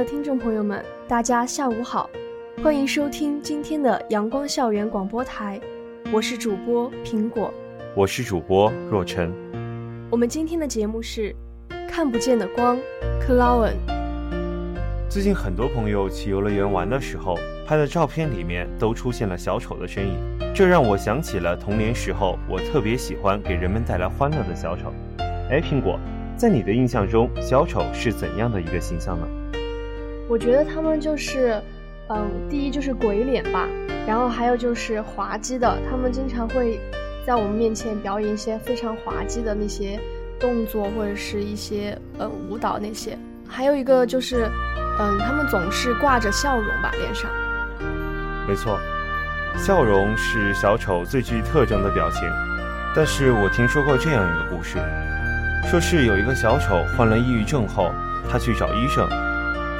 的听众朋友们，大家下午好，欢迎收听今天的阳光校园广播台，我是主播苹果，我是主播若晨。我们今天的节目是看不见的光 c l o w n 最近很多朋友去游乐园玩的时候拍的照片里面都出现了小丑的身影，这让我想起了童年时候我特别喜欢给人们带来欢乐的小丑。哎，苹果，在你的印象中，小丑是怎样的一个形象呢？我觉得他们就是，嗯，第一就是鬼脸吧，然后还有就是滑稽的，他们经常会在我们面前表演一些非常滑稽的那些动作或者是一些嗯舞蹈那些，还有一个就是，嗯，他们总是挂着笑容吧脸上。没错，笑容是小丑最具特征的表情。但是我听说过这样一个故事，说是有一个小丑患了抑郁症后，他去找医生。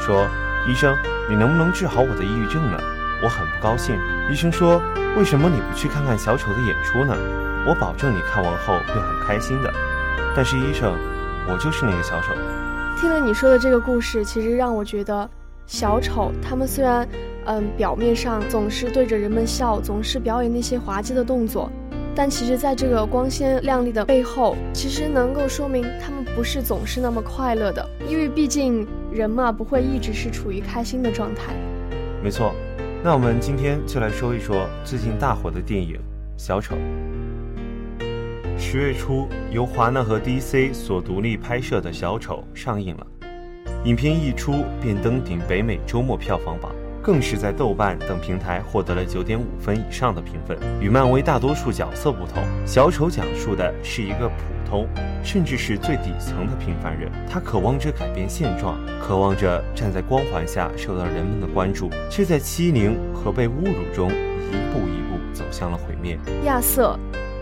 说：“医生，你能不能治好我的抑郁症呢？我很不高兴。”医生说：“为什么你不去看看小丑的演出呢？我保证你看完后会很开心的。”但是医生，我就是那个小丑。听了你说的这个故事，其实让我觉得，小丑他们虽然，嗯，表面上总是对着人们笑，总是表演那些滑稽的动作。但其实，在这个光鲜亮丽的背后，其实能够说明他们不是总是那么快乐的。因为毕竟人嘛，不会一直是处于开心的状态。没错，那我们今天就来说一说最近大火的电影《小丑》。十月初，由华纳和 DC 所独立拍摄的《小丑》上映了，影片一出便登顶北美周末票房榜。更是在豆瓣等平台获得了九点五分以上的评分。与漫威大多数角色不同，小丑讲述的是一个普通，甚至是最底层的平凡人。他渴望着改变现状，渴望着站在光环下受到人们的关注，却在欺凌和被侮辱中一步一步走向了毁灭。亚瑟。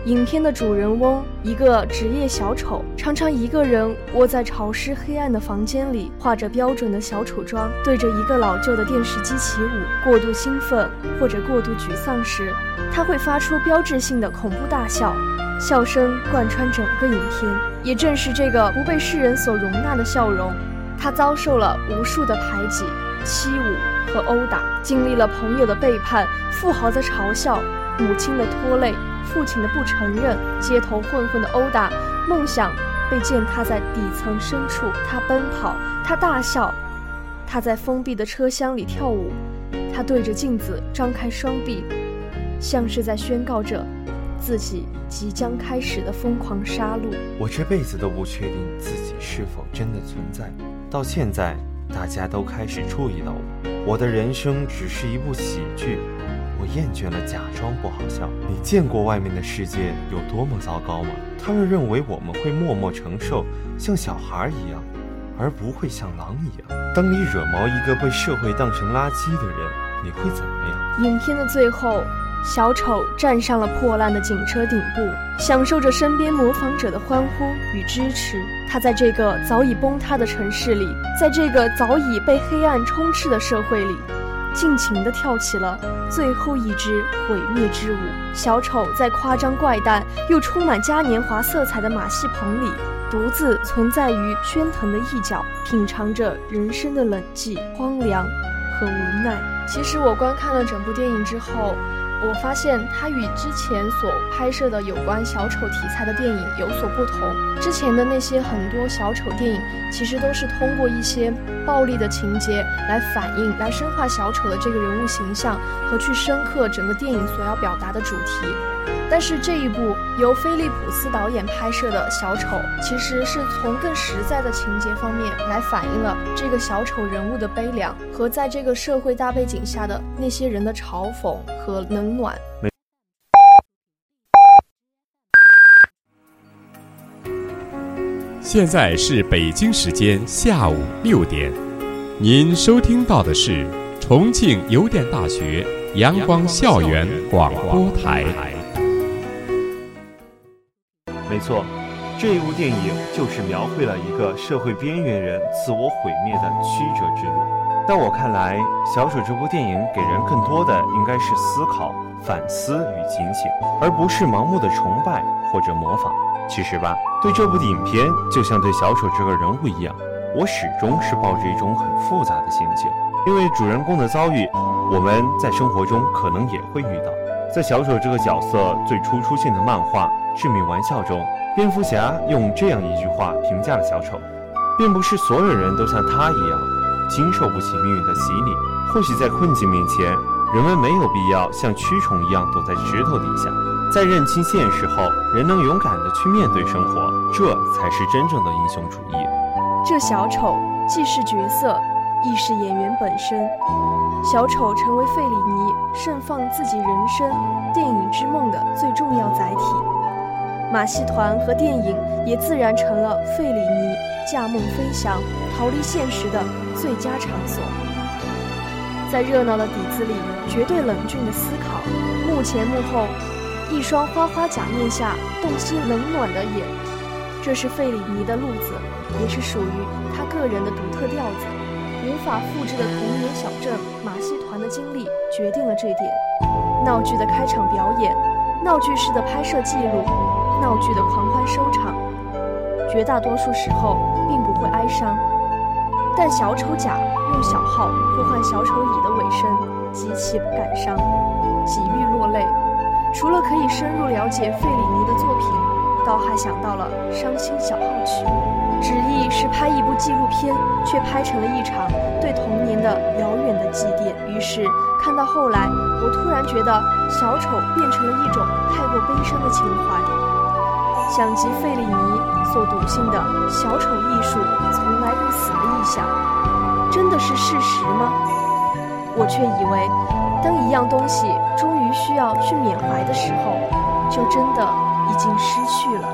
影片的主人翁，一个职业小丑，常常一个人窝在潮湿黑暗的房间里，画着标准的小丑妆，对着一个老旧的电视机起舞。过度兴奋或者过度沮丧时，他会发出标志性的恐怖大笑，笑声贯穿整个影片。也正是这个不被世人所容纳的笑容，他遭受了无数的排挤、欺侮和殴打，经历了朋友的背叛、富豪的嘲笑、母亲的拖累。父亲的不承认，街头混混的殴打，梦想被践踏在底层深处。他奔跑，他大笑，他在封闭的车厢里跳舞，他对着镜子张开双臂，像是在宣告着自己即将开始的疯狂杀戮。我这辈子都不确定自己是否真的存在，到现在，大家都开始注意到我。我的人生只是一部喜剧。我厌倦了假装不好笑。你见过外面的世界有多么糟糕吗？他们认为我们会默默承受，像小孩一样，而不会像狼一样。当你惹毛一个被社会当成垃圾的人，你会怎么样？影片的最后，小丑站上了破烂的警车顶部，享受着身边模仿者的欢呼与支持。他在这个早已崩塌的城市里，在这个早已被黑暗充斥的社会里。尽情地跳起了最后一支毁灭之舞。小丑在夸张怪诞又充满嘉年华色彩的马戏棚里，独自存在于喧腾的一角，品尝着人生的冷寂、荒凉和无奈。其实我观看了整部电影之后。我发现它与之前所拍摄的有关小丑题材的电影有所不同。之前的那些很多小丑电影，其实都是通过一些暴力的情节来反映、来深化小丑的这个人物形象，和去深刻整个电影所要表达的主题。但是这一部由菲利普斯导演拍摄的小丑，其实是从更实在的情节方面来反映了这个小丑人物的悲凉和在这个社会大背景下的那些人的嘲讽和冷暖。现在是北京时间下午六点，您收听到的是重庆邮电大学阳光校园广播台。没错，这一部电影就是描绘了一个社会边缘人自我毁灭的曲折之路。在我看来，《小丑》这部电影给人更多的应该是思考、反思与警醒，而不是盲目的崇拜或者模仿。其实吧，对这部影片，就像对小丑这个人物一样，我始终是抱着一种很复杂的心情。因为主人公的遭遇，我们在生活中可能也会遇到。在小丑这个角色最初出现的漫画《致命玩笑》中，蝙蝠侠用这样一句话评价了小丑：并不是所有人都像他一样，经受不起命运的洗礼。或许在困境面前，人们没有必要像蛆虫一样躲在石头底下。在认清现实后，人能勇敢地去面对生活，这才是真正的英雄主义。这小丑既是角色，亦是演员本身。小丑成为费里尼盛放自己人生电影之梦的最重要载体，马戏团和电影也自然成了费里尼驾梦飞翔、逃离现实的最佳场所。在热闹的底子里，绝对冷峻的思考；幕前幕后。一双花花假面下洞悉冷暖的眼，这是费里尼的路子，也是属于他个人的独特调子。无法复制的童年小镇马戏团的经历决定了这点。闹剧的开场表演，闹剧式的拍摄记录，闹剧的狂欢收场，绝大多数时候并不会哀伤。但小丑甲用小号呼唤小丑乙的尾声，极其感伤，几欲落泪。除了可以深入了解费里尼的作品，倒还想到了《伤心小号曲》，旨意是拍一部纪录片，却拍成了一场对童年的遥远的祭奠。于是看到后来，我突然觉得小丑变成了一种太过悲伤的情怀。想及费里尼所笃信的小丑艺术从来不死的意象，真的是事实吗？我却以为，当一样东西终于需要去缅怀的时候，就真的已经失去了。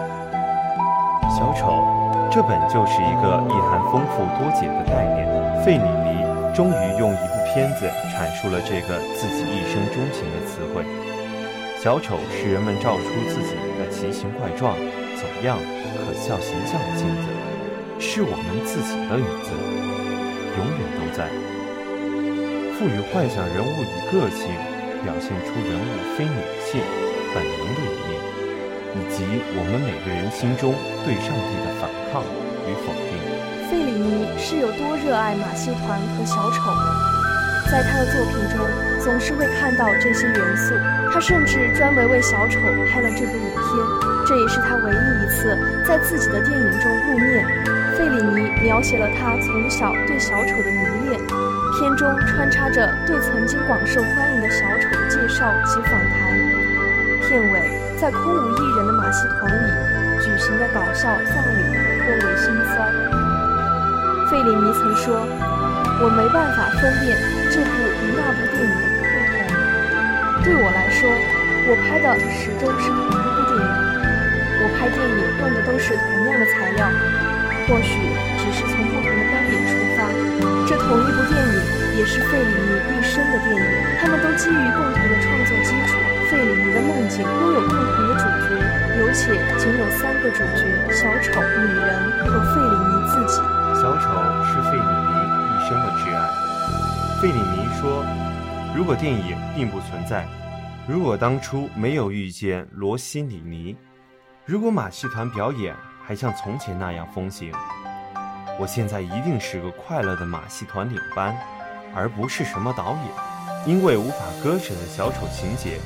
小丑，这本就是一个意涵丰富多解的概念。费里尼终于用一部片子阐述了这个自己一生钟情的词汇。小丑是人们照出自己的奇形怪状、走样、可笑形象的镜子，是我们自己的影子，永远都在。赋予幻想人物以个性，表现出人物非理性本能的一面，以及我们每个人心中对上帝的反抗与否定。费里尼是有多热爱马戏团和小丑？在他的作品中，总是会看到这些元素。他甚至专门为小丑拍了这部影片，这也是他唯一一次在自己的电影中露面。费里尼描写了他从小对小丑的迷恋。片中穿插着对曾经广受欢迎的小丑的介绍及访谈。片尾在空无一人的马戏团里举行的搞笑葬礼颇为心酸。费里尼曾说：“我没办法分辨这部与那部电影。对我来说，我拍的始终是同一部电影。我拍电影用的都是同样的材料，或许只是从不同的观点出发。这同一部电影。”也是费里尼一生的电影，他们都基于共同的创作基础。费里尼的梦境拥有共同的主角，有且仅有三个主角：小丑、女人和费里尼自己。小丑是费里尼一生的挚爱。费里尼说：“如果电影并不存在，如果当初没有遇见罗西里尼，如果马戏团表演还像从前那样风行，我现在一定是个快乐的马戏团领班。”而不是什么导演，因为无法割舍的小丑情节，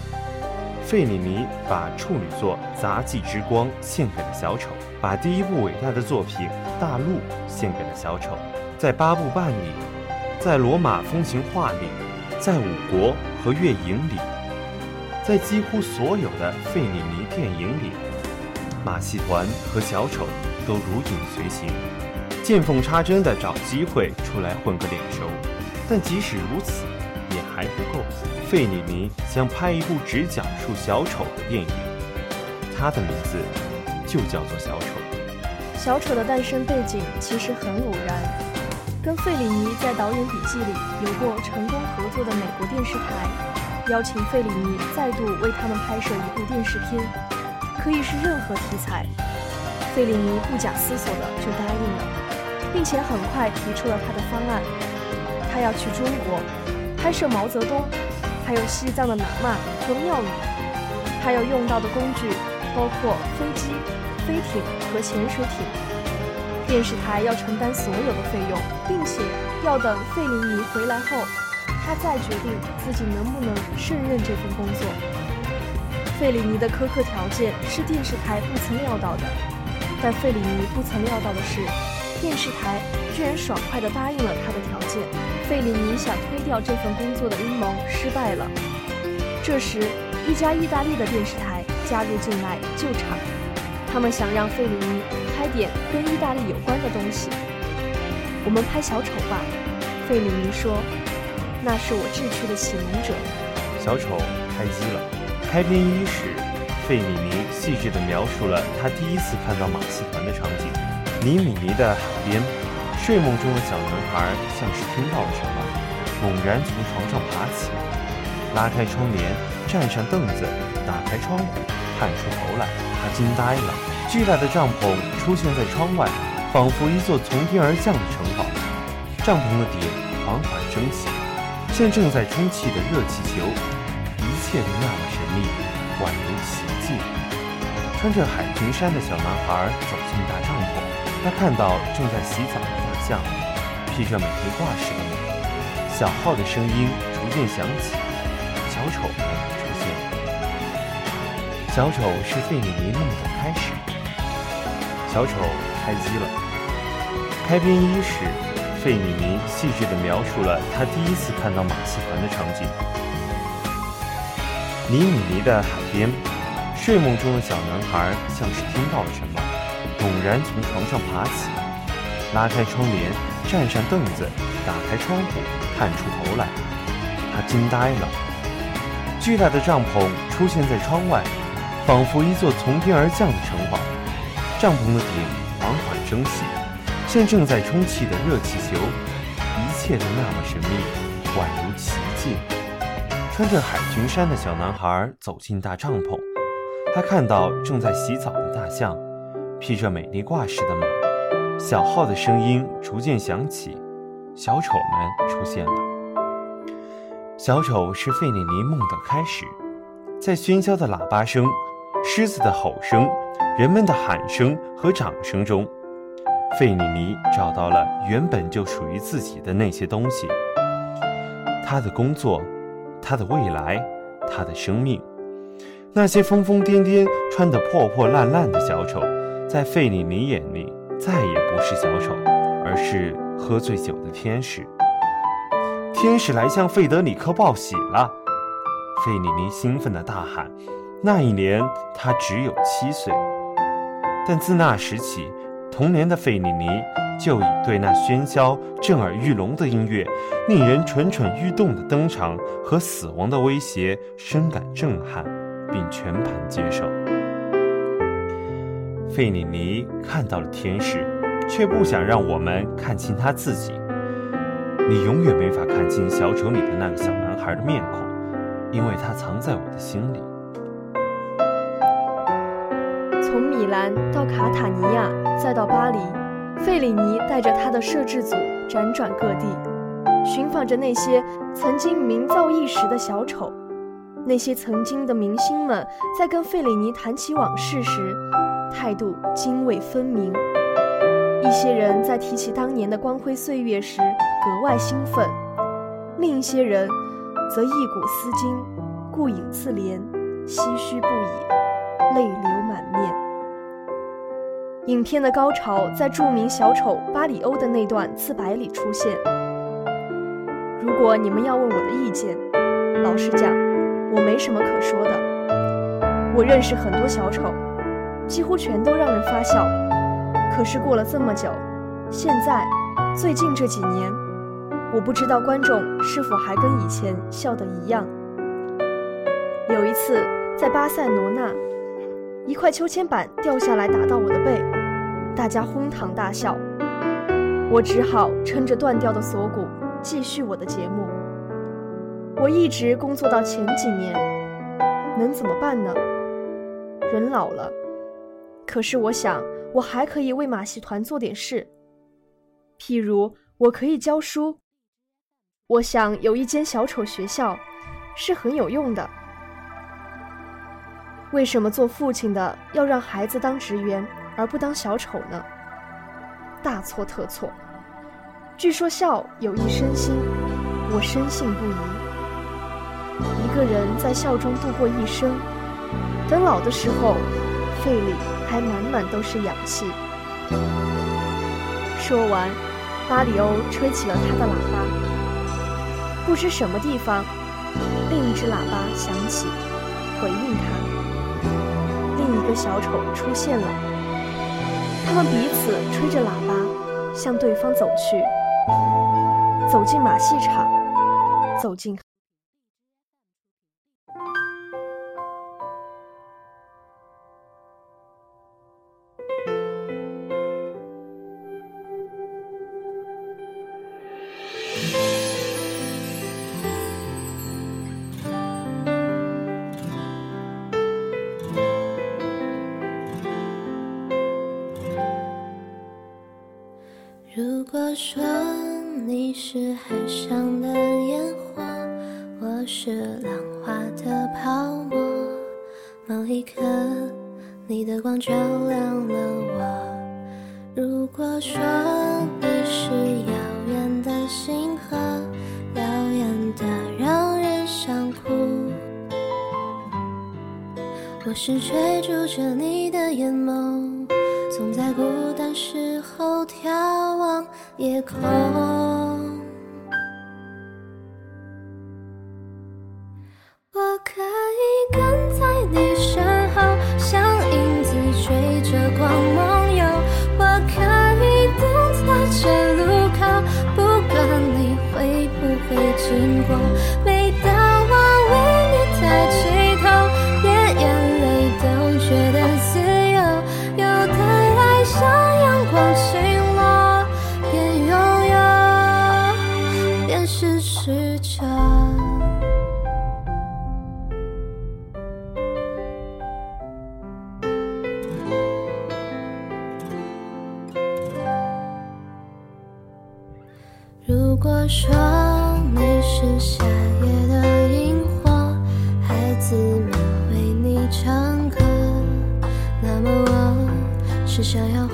费里尼把处女作《杂技之光》献给了小丑，把第一部伟大的作品《大陆》献给了小丑。在八部半里，在罗马风情画里，在五国和月影里，在几乎所有的费里尼电影里，马戏团和小丑都如影随形，见缝插针地找机会出来混个脸熟。但即使如此，也还不够。费里尼想拍一部只讲述小丑的电影，他的名字就叫做《小丑》。小丑的诞生背景其实很偶然，跟费里尼在导演笔记里有过成功作的美国电视台，邀请费里尼再度为他们拍摄一部电视片，可以是任何题材。费里尼不假思索的就答应了，并且很快提出了他的方案。他要去中国拍摄毛泽东，还有西藏的喇嘛和庙宇，他要用到的工具包括飞机、飞艇和潜水艇。电视台要承担所有的费用，并且要等费里尼回来后，他再决定自己能不能胜任这份工作。费里尼的苛刻条件是电视台不曾料到的。但费里尼不曾料到的是，电视台居然爽快地答应了他的条件。费里尼想推掉这份工作的阴谋失败了。这时，一家意大利的电视台加入进来救场，他们想让费里尼拍点跟意大利有关的东西。我们拍小丑吧，费里尼说，那是我志趣的启蒙者。小丑开机了，开篇伊始。费米尼细致地描述了他第一次看到马戏团的场景：尼米尼的海边，睡梦中的小男孩像是听到了什么，猛然从床上爬起，拉开窗帘，站上凳子，打开窗户，探出头来。他惊呆了，巨大的帐篷出现在窗外，仿佛一座从天而降的城堡。帐篷的顶缓缓升起，像正在充气的热气球，一切都那么神秘，宛如奇迹。穿着海平衫的小男孩走进大帐篷，他看到正在洗澡的大象，披着美丽挂饰的，小号的声音逐渐响起，小丑出现了。小丑是费里尼梦的开始。小丑开机了。开篇伊始，费米尼细致地描述了他第一次看到马戏团的场景：尼米尼的海边。睡梦中的小男孩像是听到了什么，猛然从床上爬起，拉开窗帘，站上凳子，打开窗户，探出头来。他惊呆了。巨大的帐篷出现在窗外，仿佛一座从天而降的城堡。帐篷的顶缓缓升起，像正在充气的热气球，一切都那么神秘，宛如奇迹。穿着海军衫的小男孩走进大帐篷。他看到正在洗澡的大象，披着美丽挂饰的马，小号的声音逐渐响起，小丑们出现了。小丑是费里尼梦的开始，在喧嚣的喇叭声、狮子的吼声、人们的喊声和掌声中，费里尼找到了原本就属于自己的那些东西：他的工作，他的未来，他的生命。那些疯疯癫癫、穿得破破烂烂的小丑，在费里尼眼里再也不是小丑，而是喝醉酒的天使。天使来向费德里克报喜了！费里尼兴奋地大喊。那一年他只有七岁，但自那时起，童年的费里尼就已对那喧嚣、震耳欲聋的音乐、令人蠢蠢欲动的登场和死亡的威胁深感震撼。并全盘接受。费里尼看到了天使，却不想让我们看清他自己。你永远没法看清小丑里的那个小男孩的面孔，因为他藏在我的心里。从米兰到卡塔尼亚，再到巴黎，费里尼带着他的摄制组辗转各地，寻访着那些曾经名噪一时的小丑。那些曾经的明星们在跟费里尼谈起往事时，态度泾渭分明。一些人在提起当年的光辉岁月时格外兴奋，另一些人则忆古思今，顾影自怜，唏嘘不已，泪流满面。影片的高潮在著名小丑巴里欧的那段自白里出现。如果你们要问我的意见，老实讲。我没什么可说的。我认识很多小丑，几乎全都让人发笑。可是过了这么久，现在最近这几年，我不知道观众是否还跟以前笑的一样。有一次在巴塞罗那，一块秋千板掉下来打到我的背，大家哄堂大笑。我只好撑着断掉的锁骨，继续我的节目。我一直工作到前几年，能怎么办呢？人老了，可是我想，我还可以为马戏团做点事。譬如，我可以教书。我想有一间小丑学校，是很有用的。为什么做父亲的要让孩子当职员，而不当小丑呢？大错特错！据说孝有益身心，我深信不疑。一个人在孝中度过一生，等老的时候，肺里还满满都是氧气。说完，巴里欧吹起了他的喇叭。不知什么地方，另一只喇叭响起，回应他。另一个小丑出现了，他们彼此吹着喇叭，向对方走去，走进马戏场，走进。某一刻你的光照亮了我。如果说你是遥远的星河，耀眼的让人想哭，我是追逐着你的眼眸，总在孤单时候眺望夜空。说你是夏夜的萤火，孩子们为你唱歌，那么我是想要画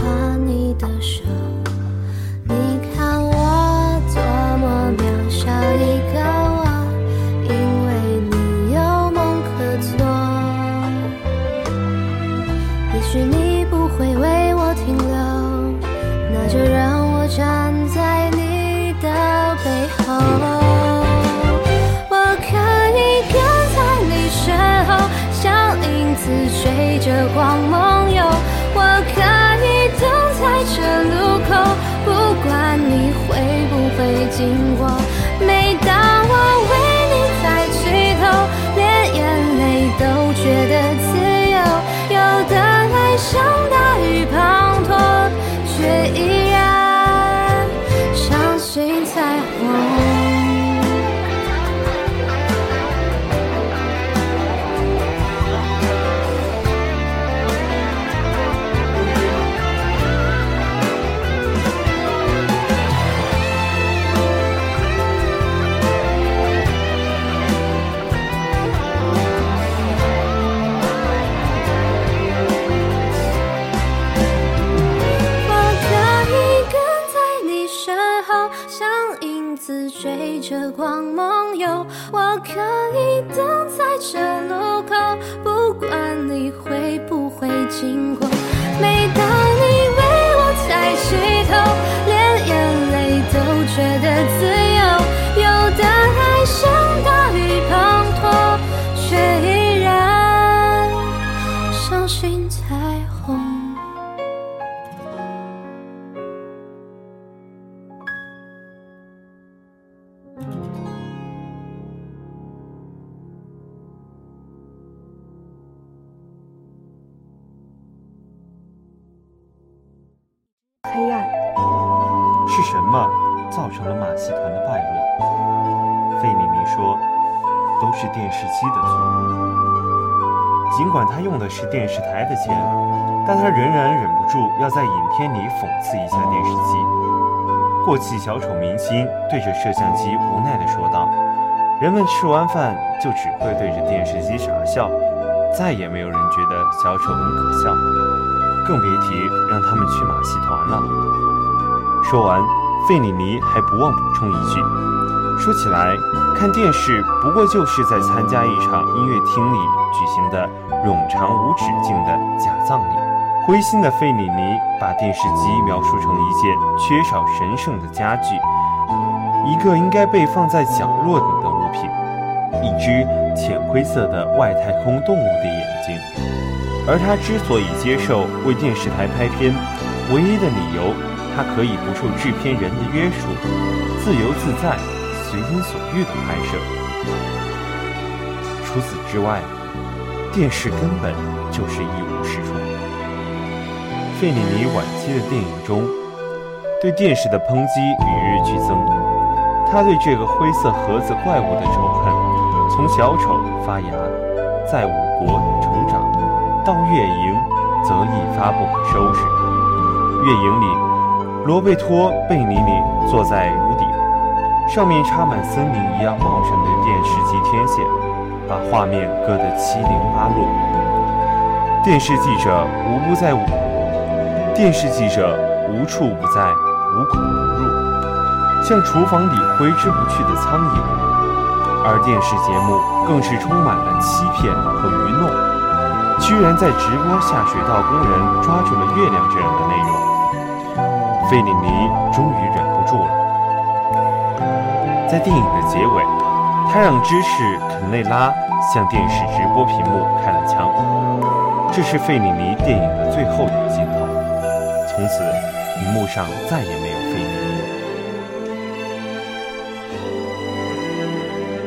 经过。黑暗。是什么造成了马戏团的败落？费里尼说，都是电视机的错。尽管他用的是电视台的钱，但他仍然忍不住要在影片里讽刺一下电视机。过气小丑明星对着摄像机无奈地说道：“人们吃完饭就只会对着电视机傻笑，再也没有人觉得小丑很可笑，更别提让他们去马戏团了。”说完，费里尼还不忘补充一句：“说起来，看电视不过就是在参加一场音乐厅里举行的冗长无止境的假葬礼。”灰心的费里尼把电视机描述成一件缺少神圣的家具，一个应该被放在角落里的物品，一只浅灰色的外太空动物的眼。而他之所以接受为电视台拍片，唯一的理由，他可以不受制片人的约束，自由自在、随心所欲的拍摄。除此之外，电视根本就是一无是处。费里尼晚期的电影中，对电视的抨击与日俱增。他对这个灰色盒子怪物的仇恨，从小丑发芽，在五国成长，到月营则一发不可收拾。月营里，罗贝托·贝尼尼坐在屋顶，上面插满森林一样茂盛的电视机天线，把画面割得七零八落。电视记者无不在。电视记者无处不在，无孔不入，像厨房里挥之不去的苍蝇；而电视节目更是充满了欺骗和愚弄，居然在直播下水道工人抓住了月亮这样的内容。费里尼终于忍不住了，在电影的结尾，他让芝士肯内拉向电视直播屏幕开了枪，这是费里尼电影的最后一个镜头。从此，荧幕上再也没有费里尼。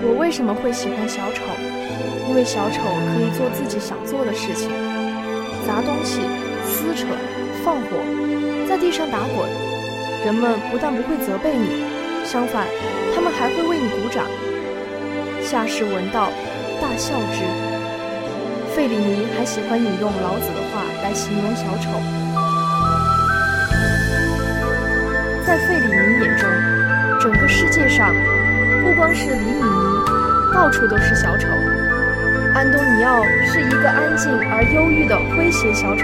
我为什么会喜欢小丑？因为小丑可以做自己想做的事情，砸东西、撕扯、放火，在地上打滚。人们不但不会责备你，相反，他们还会为你鼓掌。下士闻道，大笑之。费里尼还喜欢引用老子的话来形容小丑。在费里尼眼中，整个世界上不光是里米尼，到处都是小丑。安东尼奥是一个安静而忧郁的诙谐小丑，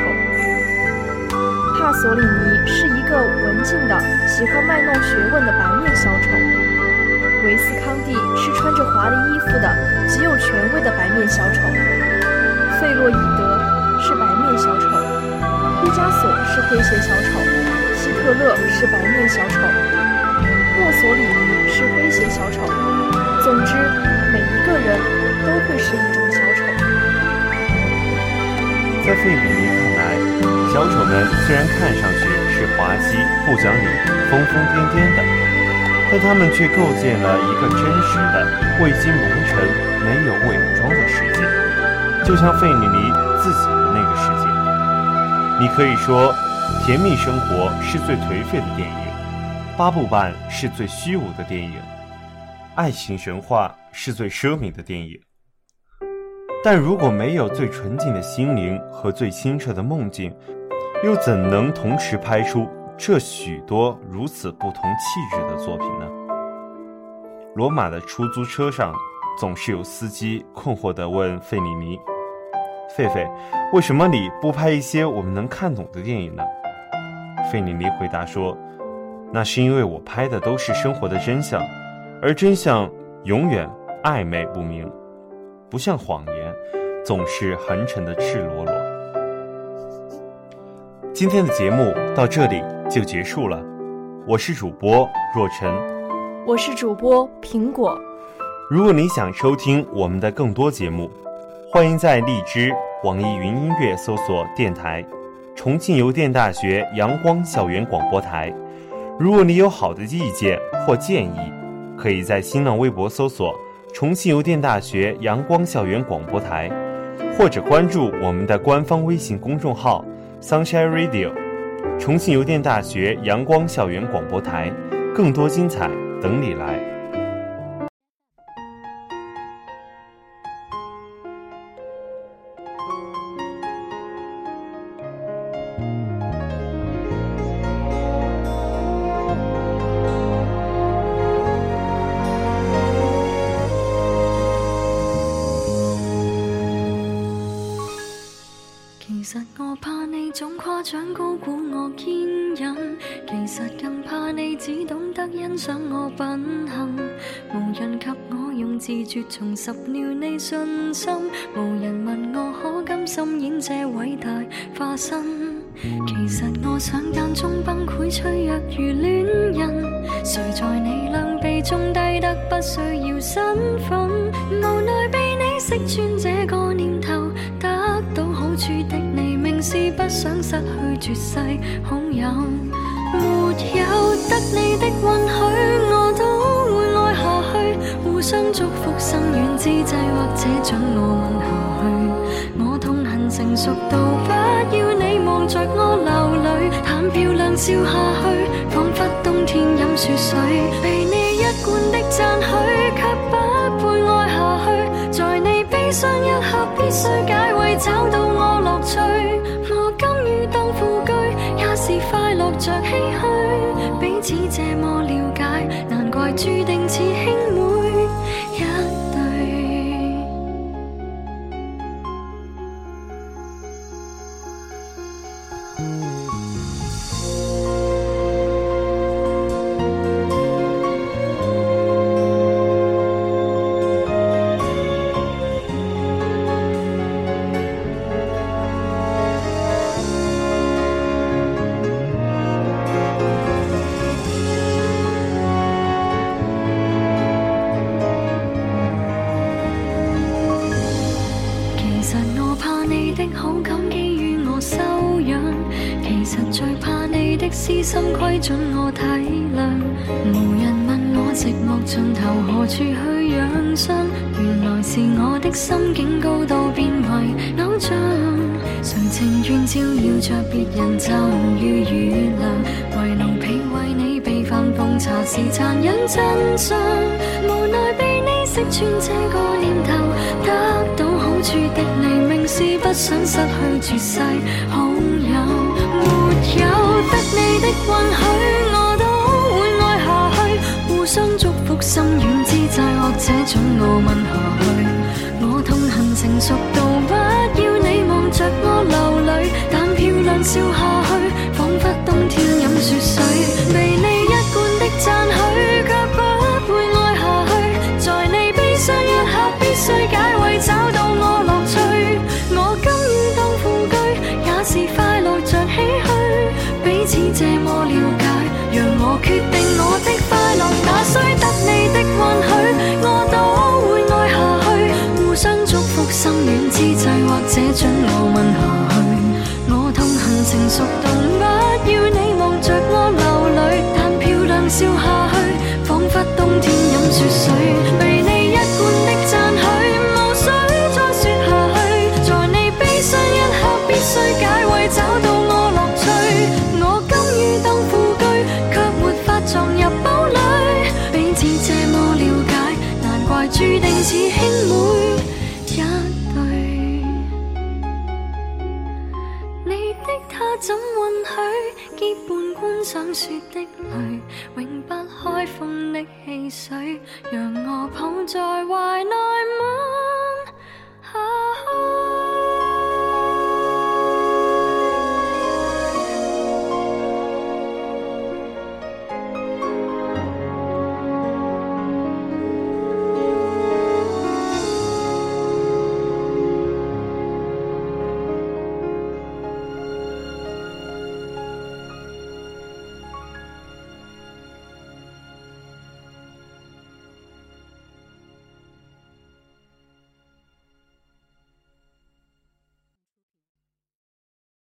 帕索里尼是一个文静的、喜欢卖弄学问的白面小丑，维斯康蒂是穿着华丽衣服的、极有权威的白面小丑，费洛伊德是白面小丑，毕加索是诙谐小丑。希特勒是白面小丑，墨索里尼是诙谐小丑。总之，每一个人都会是一种小丑。在费里尼看来，小丑们虽然看上去是滑稽、不讲理、疯疯癫癫的，但他们却构建了一个真实的、未经蒙尘、没有伪装的世界，就像费里尼自己的那个世界。你可以说。甜蜜生活是最颓废的电影，八部半是最虚无的电影，爱情神话是最奢靡的电影。但如果没有最纯净的心灵和最清澈的梦境，又怎能同时拍出这许多如此不同气质的作品呢？罗马的出租车上，总是有司机困惑地问费里尼：“费费，为什么你不拍一些我们能看懂的电影呢？”费里尼回答说：“那是因为我拍的都是生活的真相，而真相永远暧昧不明，不像谎言，总是横陈的赤裸裸。”今天的节目到这里就结束了，我是主播若晨，我是主播苹果。如果你想收听我们的更多节目，欢迎在荔枝、网易云音乐搜索电台。重庆邮电大学阳光校园广播台。如果你有好的意见或建议，可以在新浪微博搜索“重庆邮电大学阳光校园广播台”，或者关注我们的官方微信公众号 “Sunshine Radio”。重庆邮电大学阳光校园广播台，更多精彩等你来。世好友。没有得你的允许，我都会爱下去。互相祝福，心远之际，或者准我吻下去。我痛恨成熟到不要你望着我流泪，谈漂亮笑下去，仿佛冬天饮雪水。被你一贯的赞许，却不配爱下去。在你悲伤一刻，必须解围，找到我乐趣。我甘于当副，是快乐着唏嘘。彼此这么了解，难怪注定似兄心境高度变为偶像，谁情愿照耀着别人就如雨凉？为奴婢为你备饭奉茶是残忍真相，无奈被你识穿这个念头，得到好处的你，明是不想失去绝世好友。没有得你的允许，我都会爱下去，互相祝福，心软之际，或者准我吻下。成熟到际，或者准我吻下去。我痛恨成熟到不要你望着我流泪，但漂亮笑下去，仿佛冬天饮雪水。被你一贯的赞许，无需再说下去。在你悲伤一刻，必须解围，找到我乐趣。我甘于当副居，却没法撞入堡垒。彼此这么了解，难怪注定似兄想说的泪，永不开封的汽水，让我抱在怀内吻。啊